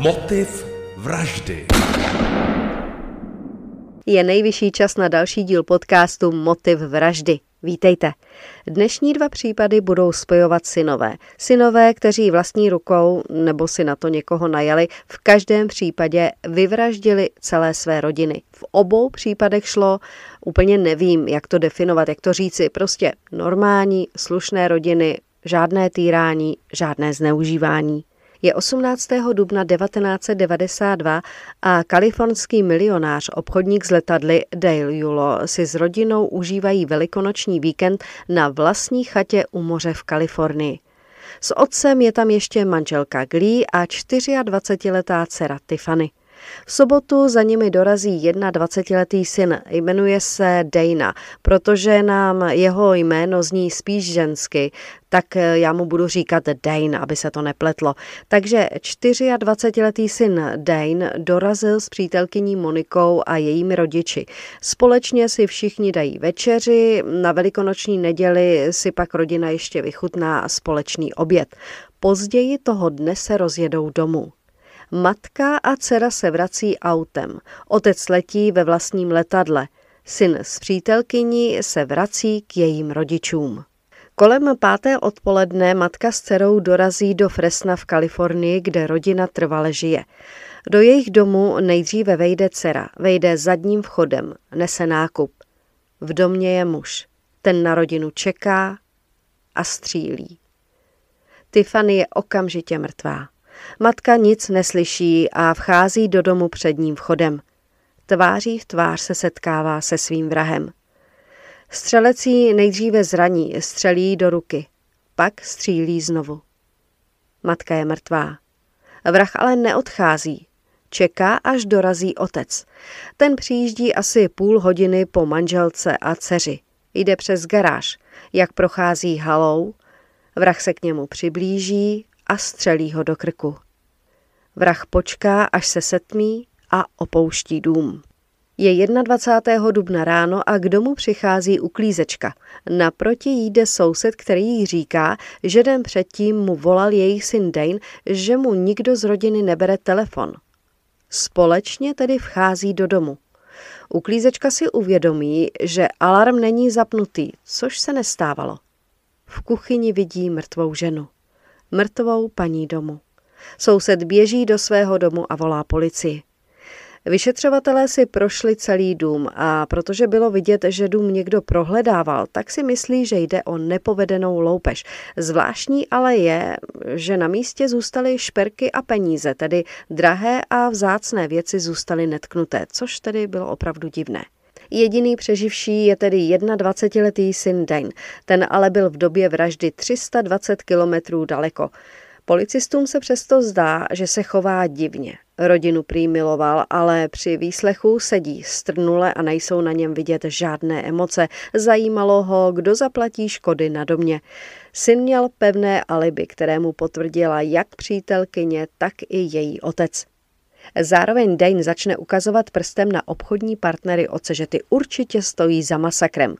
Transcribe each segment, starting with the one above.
Motiv vraždy. Je nejvyšší čas na další díl podcastu Motiv vraždy. Vítejte. Dnešní dva případy budou spojovat synové. Synové, kteří vlastní rukou nebo si na to někoho najali, v každém případě vyvraždili celé své rodiny. V obou případech šlo, úplně nevím, jak to definovat, jak to říci, prostě normální, slušné rodiny, žádné týrání, žádné zneužívání. Je 18. dubna 1992 a kalifornský milionář, obchodník z letadly Dale Julo si s rodinou užívají velikonoční víkend na vlastní chatě u moře v Kalifornii. S otcem je tam ještě manželka Glee a 24-letá dcera Tiffany. V sobotu za nimi dorazí 21-letý syn, jmenuje se Dana, protože nám jeho jméno zní spíš žensky, tak já mu budu říkat Dane, aby se to nepletlo. Takže 24-letý syn Dane dorazil s přítelkyní Monikou a jejími rodiči. Společně si všichni dají večeři, na velikonoční neděli si pak rodina ještě vychutná společný oběd. Později toho dne se rozjedou domů. Matka a dcera se vrací autem. Otec letí ve vlastním letadle. Syn s přítelkyní se vrací k jejím rodičům. Kolem páté odpoledne matka s dcerou dorazí do Fresna v Kalifornii, kde rodina trvale žije. Do jejich domu nejdříve vejde dcera, vejde zadním vchodem, nese nákup. V domě je muž. Ten na rodinu čeká a střílí. Tiffany je okamžitě mrtvá. Matka nic neslyší a vchází do domu předním vchodem. Tváří v tvář se setkává se svým vrahem. Střelecí nejdříve zraní, střelí do ruky, pak střílí znovu. Matka je mrtvá. Vrah ale neodchází. Čeká, až dorazí otec. Ten přijíždí asi půl hodiny po manželce a dceři. Jde přes garáž. Jak prochází halou, vrah se k němu přiblíží, a střelí ho do krku. Vrah počká, až se setmí a opouští dům. Je 21. dubna ráno a k domu přichází uklízečka. Naproti jde soused, který jí říká, že den předtím mu volal jejich syn Dane, že mu nikdo z rodiny nebere telefon. Společně tedy vchází do domu. Uklízečka si uvědomí, že alarm není zapnutý, což se nestávalo. V kuchyni vidí mrtvou ženu mrtvou paní domu. Soused běží do svého domu a volá policii. Vyšetřovatelé si prošli celý dům a protože bylo vidět, že dům někdo prohledával, tak si myslí, že jde o nepovedenou loupež. Zvláštní ale je, že na místě zůstaly šperky a peníze, tedy drahé a vzácné věci zůstaly netknuté, což tedy bylo opravdu divné. Jediný přeživší je tedy 21-letý syn Dane. Ten ale byl v době vraždy 320 kilometrů daleko. Policistům se přesto zdá, že se chová divně. Rodinu prý miloval, ale při výslechu sedí strnule a nejsou na něm vidět žádné emoce. Zajímalo ho, kdo zaplatí škody na domě. Syn měl pevné alibi, kterému potvrdila jak přítelkyně, tak i její otec. Zároveň Dane začne ukazovat prstem na obchodní partnery oce, že ty určitě stojí za masakrem.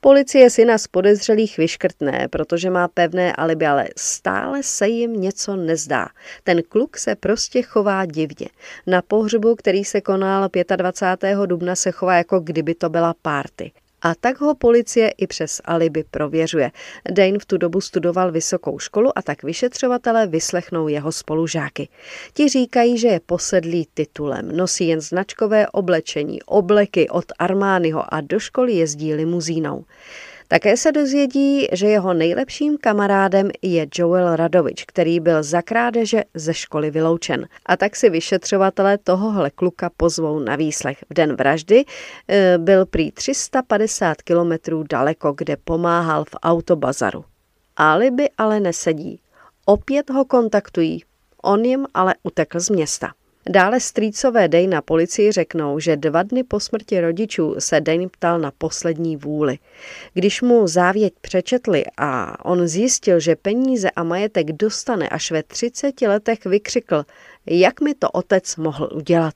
Policie syna z podezřelých vyškrtne, protože má pevné alibi, ale stále se jim něco nezdá. Ten kluk se prostě chová divně. Na pohřbu, který se konal 25. dubna, se chová jako kdyby to byla párty. A tak ho policie i přes alibi prověřuje. Dane v tu dobu studoval vysokou školu a tak vyšetřovatelé vyslechnou jeho spolužáky. Ti říkají, že je posedlý titulem, nosí jen značkové oblečení, obleky od Armányho a do školy jezdí limuzínou. Také se dozvědí, že jeho nejlepším kamarádem je Joel Radovič, který byl za krádeže ze školy vyloučen. A tak si vyšetřovatelé tohohle kluka pozvou na výslech. V den vraždy eh, byl prý 350 kilometrů daleko, kde pomáhal v autobazaru. Alibi ale nesedí. Opět ho kontaktují. On jim ale utekl z města. Dále strýcové Dej na policii řeknou, že dva dny po smrti rodičů se Dane ptal na poslední vůli. Když mu závěť přečetli a on zjistil, že peníze a majetek dostane až ve 30 letech, vykřikl, jak mi to otec mohl udělat.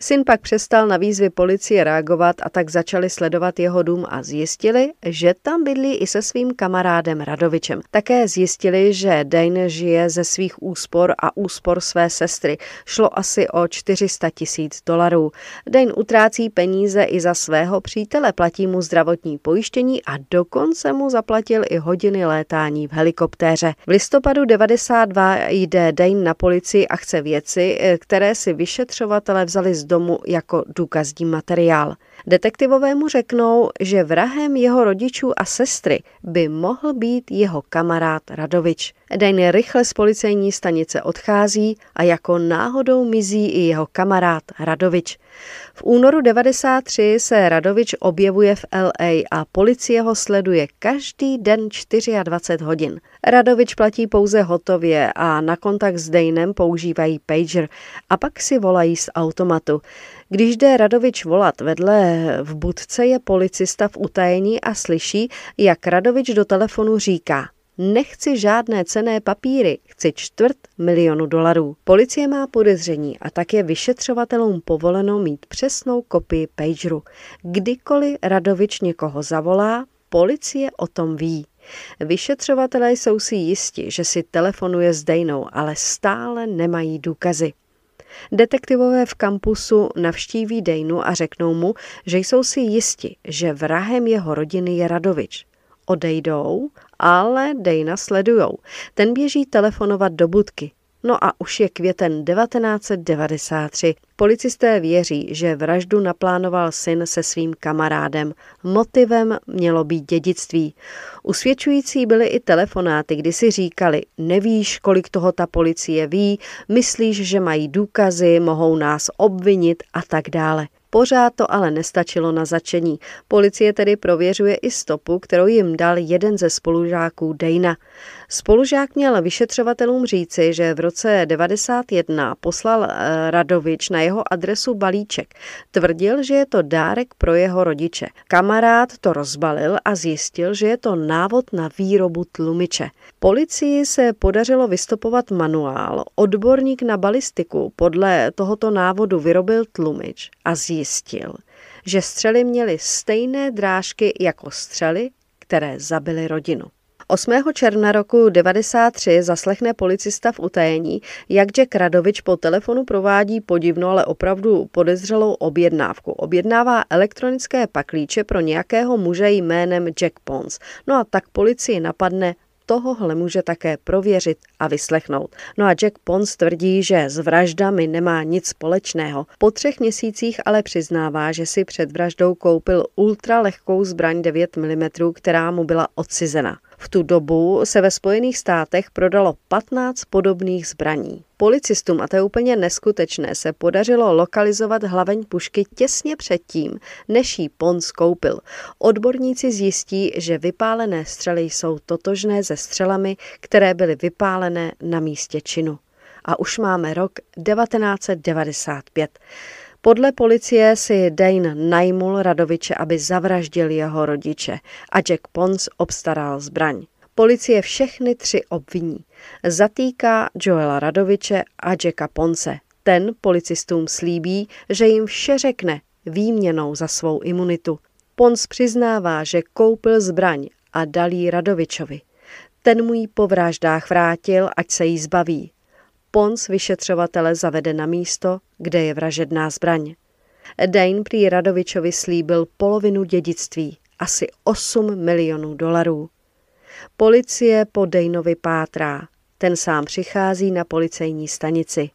Syn pak přestal na výzvy policie reagovat a tak začali sledovat jeho dům a zjistili, že tam bydlí i se svým kamarádem Radovičem. Také zjistili, že Dane žije ze svých úspor a úspor své sestry. Šlo asi o 400 tisíc dolarů. Dane utrácí peníze i za svého přítele, platí mu zdravotní pojištění a dokonce mu zaplatil i hodiny létání v helikoptéře. V listopadu 92 jde Dane na policii a chce věci, které si vyšetřovatele vzali z domu jako důkazní materiál. Detektivové mu řeknou, že vrahem jeho rodičů a sestry by mohl být jeho kamarád Radovič. Dane rychle z policejní stanice odchází a jako náhodou mizí i jeho kamarád Radovič. V únoru 93 se Radovič objevuje v LA a policie ho sleduje každý den 24 hodin. Radovič platí pouze hotově a na kontakt s Danem používají pager a pak si volají z automatu. Když jde Radovič volat vedle v budce je policista v utajení a slyší, jak Radovič do telefonu říká Nechci žádné cené papíry, chci čtvrt milionu dolarů. Policie má podezření a tak je vyšetřovatelům povoleno mít přesnou kopii pageru. Kdykoliv Radovič někoho zavolá, policie o tom ví. Vyšetřovatelé jsou si jisti, že si telefonuje s Dejnou, ale stále nemají důkazy. Detektivové v kampusu navštíví Dejnu a řeknou mu, že jsou si jisti, že vrahem jeho rodiny je Radovič. Odejdou, ale Dejna sledujou. Ten běží telefonovat do budky. No a už je květen 1993. Policisté věří, že vraždu naplánoval syn se svým kamarádem. Motivem mělo být dědictví. Usvědčující byly i telefonáty, kdy si říkali, nevíš, kolik toho ta policie ví, myslíš, že mají důkazy, mohou nás obvinit a tak dále. Pořád to ale nestačilo na začení. Policie tedy prověřuje i stopu, kterou jim dal jeden ze spolužáků Dejna. Spolužák měl vyšetřovatelům říci, že v roce 91 poslal eh, Radovič na jeho adresu balíček. Tvrdil, že je to dárek pro jeho rodiče. Kamarád to rozbalil a zjistil, že je to návod na výrobu tlumiče. Policii se podařilo vystopovat manuál. Odborník na balistiku podle tohoto návodu vyrobil tlumič a zjistil, že střely měly stejné drážky jako střely, které zabily rodinu. 8. června roku 93 zaslechne policista v utajení, jak Jack Radovič po telefonu provádí podivnou, ale opravdu podezřelou objednávku. Objednává elektronické paklíče pro nějakého muže jménem Jack Pons. No a tak policii napadne tohohle může také prověřit a vyslechnout. No a Jack Pons tvrdí, že s vraždami nemá nic společného. Po třech měsících ale přiznává, že si před vraždou koupil ultralehkou zbraň 9 mm, která mu byla odcizena. V tu dobu se ve Spojených státech prodalo 15 podobných zbraní. Policistům, a to je úplně neskutečné, se podařilo lokalizovat hlaveň pušky těsně předtím, než ji Pons koupil. Odborníci zjistí, že vypálené střely jsou totožné se střelami, které byly vypálené na místě činu. A už máme rok 1995. Podle policie si Dane najmul Radoviče, aby zavraždil jeho rodiče a Jack Pons obstaral zbraň. Policie všechny tři obviní. Zatýká Joela Radoviče a Jacka Ponce. Ten policistům slíbí, že jim vše řekne výměnou za svou imunitu. Pons přiznává, že koupil zbraň a dal jí Radovičovi. Ten mu ji po vraždách vrátil, ať se jí zbaví. Pons vyšetřovatele zavede na místo, kde je vražedná zbraň. Dane prý Radovičovi slíbil polovinu dědictví, asi 8 milionů dolarů. Policie po Daneovi pátrá. Ten sám přichází na policejní stanici.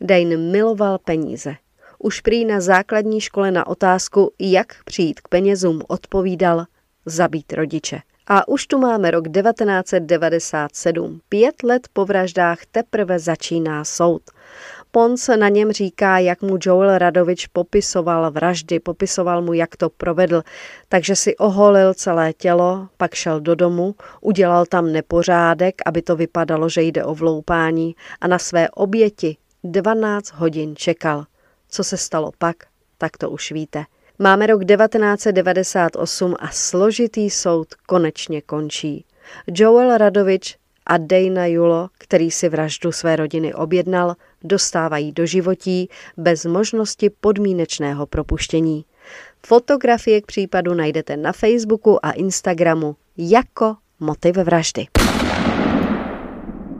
Dane miloval peníze. Už prý na základní škole na otázku, jak přijít k penězům, odpovídal zabít rodiče. A už tu máme rok 1997. Pět let po vraždách teprve začíná soud. Pons na něm říká, jak mu Joel Radovič popisoval vraždy, popisoval mu, jak to provedl, takže si oholil celé tělo, pak šel do domu, udělal tam nepořádek, aby to vypadalo, že jde o vloupání a na své oběti 12 hodin čekal. Co se stalo pak, tak to už víte. Máme rok 1998 a složitý soud konečně končí. Joel Radovič a Dejna Julo, který si vraždu své rodiny objednal, dostávají do životí bez možnosti podmínečného propuštění. Fotografie k případu najdete na Facebooku a Instagramu jako motiv vraždy.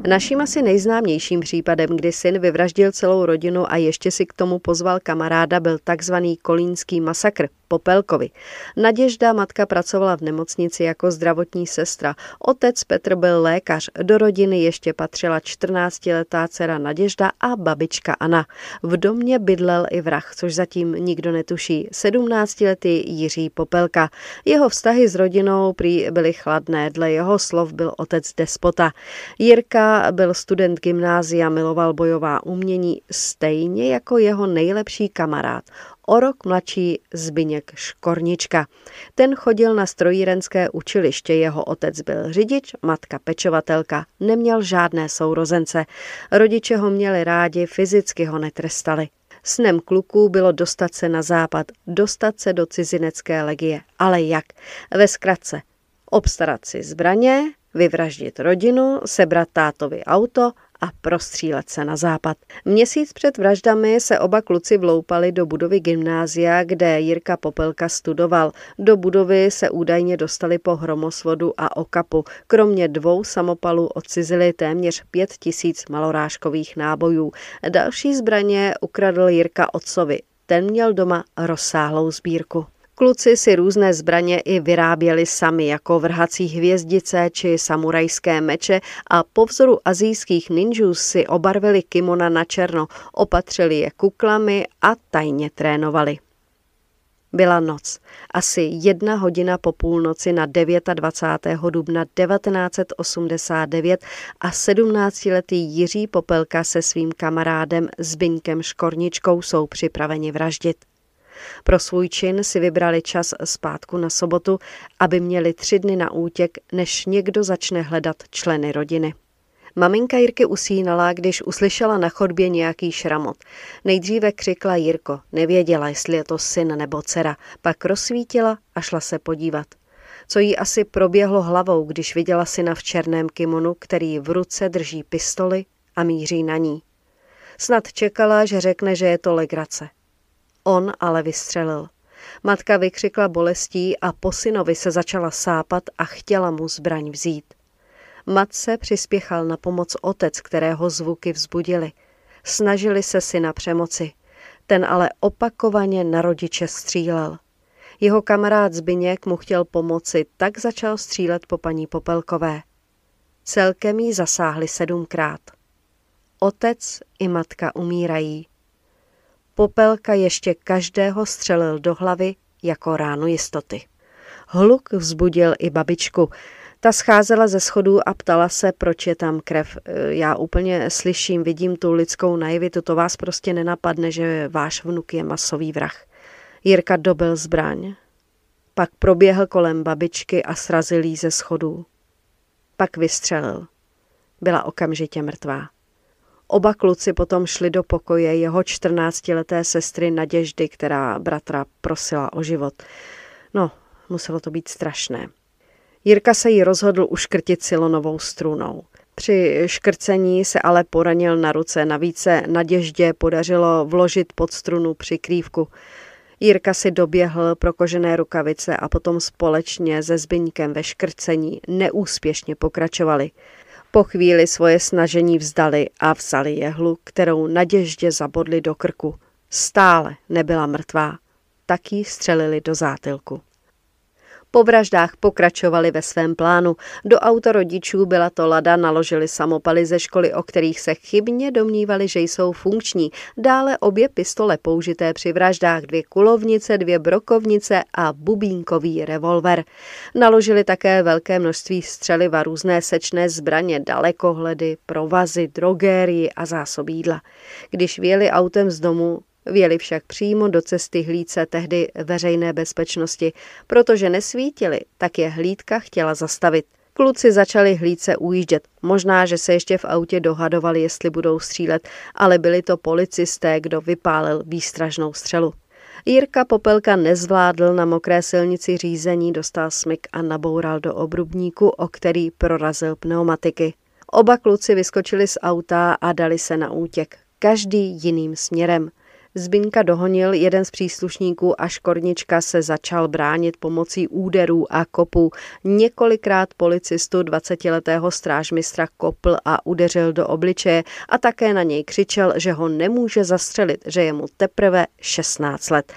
Naším asi nejznámějším případem, kdy syn vyvraždil celou rodinu a ještě si k tomu pozval kamaráda, byl takzvaný kolínský masakr, Popelkovi. Naděžda matka pracovala v nemocnici jako zdravotní sestra. Otec Petr byl lékař. Do rodiny ještě patřila 14-letá dcera Naděžda a babička Anna. V domě bydlel i vrah, což zatím nikdo netuší. 17-letý Jiří Popelka. Jeho vztahy s rodinou prý byly chladné. Dle jeho slov byl otec despota. Jirka byl student gymnázia, miloval bojová umění, stejně jako jeho nejlepší kamarád o rok mladší Zbyněk Škornička. Ten chodil na strojírenské učiliště, jeho otec byl řidič, matka pečovatelka, neměl žádné sourozence. Rodiče ho měli rádi, fyzicky ho netrestali. Snem kluků bylo dostat se na západ, dostat se do cizinecké legie. Ale jak? Ve zkratce. Obstarat si zbraně, vyvraždit rodinu, sebrat tátovi auto a prostřílet se na západ. Měsíc před vraždami se oba kluci vloupali do budovy gymnázia, kde Jirka Popelka studoval. Do budovy se údajně dostali po hromosvodu a okapu. Kromě dvou samopalů odcizili téměř pět tisíc malorážkových nábojů. Další zbraně ukradl Jirka otcovi. Ten měl doma rozsáhlou sbírku. Kluci si různé zbraně i vyráběli sami, jako vrhací hvězdice či samurajské meče a po vzoru azijských ninjů si obarvili kimona na černo, opatřili je kuklami a tajně trénovali. Byla noc, asi jedna hodina po půlnoci na 29. dubna 1989 a 17-letý Jiří Popelka se svým kamarádem Zbyňkem Škorničkou jsou připraveni vraždit. Pro svůj čin si vybrali čas zpátku na sobotu, aby měli tři dny na útěk, než někdo začne hledat členy rodiny. Maminka Jirky usínala, když uslyšela na chodbě nějaký šramot. Nejdříve křikla Jirko, nevěděla, jestli je to syn nebo dcera, pak rozsvítila a šla se podívat. Co jí asi proběhlo hlavou, když viděla syna v černém kimonu, který v ruce drží pistoli a míří na ní. Snad čekala, že řekne, že je to legrace. On ale vystřelil. Matka vykřikla bolestí a po synovi se začala sápat a chtěla mu zbraň vzít. Matce přispěchal na pomoc otec, kterého zvuky vzbudili. Snažili se syna přemoci. Ten ale opakovaně na rodiče střílel. Jeho kamarád Zbyněk mu chtěl pomoci, tak začal střílet po paní Popelkové. Celkem jí zasáhli sedmkrát. Otec i matka umírají. Popelka ještě každého střelil do hlavy jako ránu jistoty. Hluk vzbudil i babičku. Ta scházela ze schodů a ptala se, proč je tam krev. Já úplně slyším, vidím tu lidskou naivitu, to vás prostě nenapadne, že váš vnuk je masový vrah. Jirka dobil zbraň. Pak proběhl kolem babičky a srazil jí ze schodů. Pak vystřelil. Byla okamžitě mrtvá. Oba kluci potom šli do pokoje jeho 14-leté sestry Naděždy, která bratra prosila o život. No, muselo to být strašné. Jirka se jí rozhodl uškrtit silonovou strunou. Při škrcení se ale poranil na ruce, navíc se Naděždě podařilo vložit pod strunu přikrývku. Jirka si doběhl pro kožené rukavice a potom společně se Zbyňkem ve škrcení neúspěšně pokračovali. Po chvíli svoje snažení vzdali a vzali jehlu, kterou naděždě zabodli do krku. Stále nebyla mrtvá, tak ji střelili do zátilku. Po vraždách pokračovali ve svém plánu. Do auto rodičů byla to Lada, naložili samopaly ze školy, o kterých se chybně domnívali, že jsou funkční. Dále obě pistole použité při vraždách, dvě kulovnice, dvě brokovnice a bubínkový revolver. Naložili také velké množství střeliva, různé sečné zbraně, dalekohledy, provazy, drogérii a zásob jídla. Když věli autem z domu, Věli však přímo do cesty hlídce tehdy veřejné bezpečnosti. Protože nesvítili, tak je hlídka chtěla zastavit. Kluci začali hlídce ujíždět. Možná, že se ještě v autě dohadovali, jestli budou střílet, ale byli to policisté, kdo vypálil výstražnou střelu. Jirka Popelka nezvládl na mokré silnici řízení, dostal smyk a naboural do obrubníku, o který prorazil pneumatiky. Oba kluci vyskočili z auta a dali se na útěk, každý jiným směrem. Zbinka dohonil jeden z příslušníků a Škornička se začal bránit pomocí úderů a kopů. Několikrát policistu 20-letého strážmistra kopl a udeřil do obličeje a také na něj křičel, že ho nemůže zastřelit, že je mu teprve 16 let.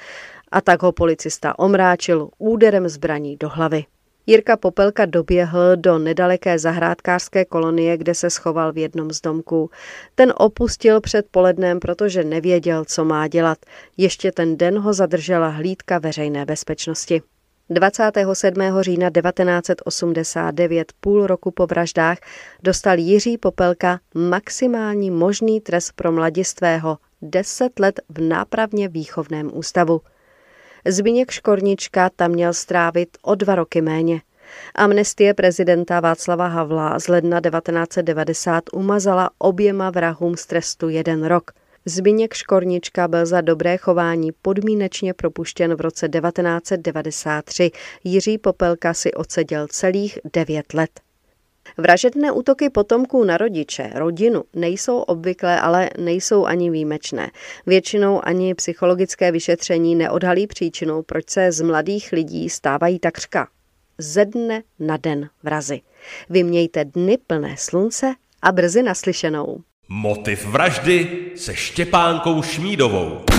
A tak ho policista omráčil úderem zbraní do hlavy. Jirka Popelka doběhl do nedaleké zahrádkářské kolonie, kde se schoval v jednom z domků. Ten opustil před polednem, protože nevěděl, co má dělat. Ještě ten den ho zadržela hlídka veřejné bezpečnosti. 27. října 1989, půl roku po vraždách, dostal Jiří Popelka maximální možný trest pro mladistvého 10 let v nápravně výchovném ústavu. Zbigněk Škornička tam měl strávit o dva roky méně. Amnestie prezidenta Václava Havla z ledna 1990 umazala oběma vrahům z trestu jeden rok. Zbigněk Škornička byl za dobré chování podmínečně propuštěn v roce 1993. Jiří Popelka si odseděl celých devět let. Vražedné útoky potomků na rodiče, rodinu nejsou obvyklé, ale nejsou ani výjimečné. Většinou ani psychologické vyšetření neodhalí příčinu, proč se z mladých lidí stávají takřka ze dne na den vrazy. Vymějte dny plné slunce a brzy naslyšenou. Motiv vraždy se Štěpánkou Šmídovou.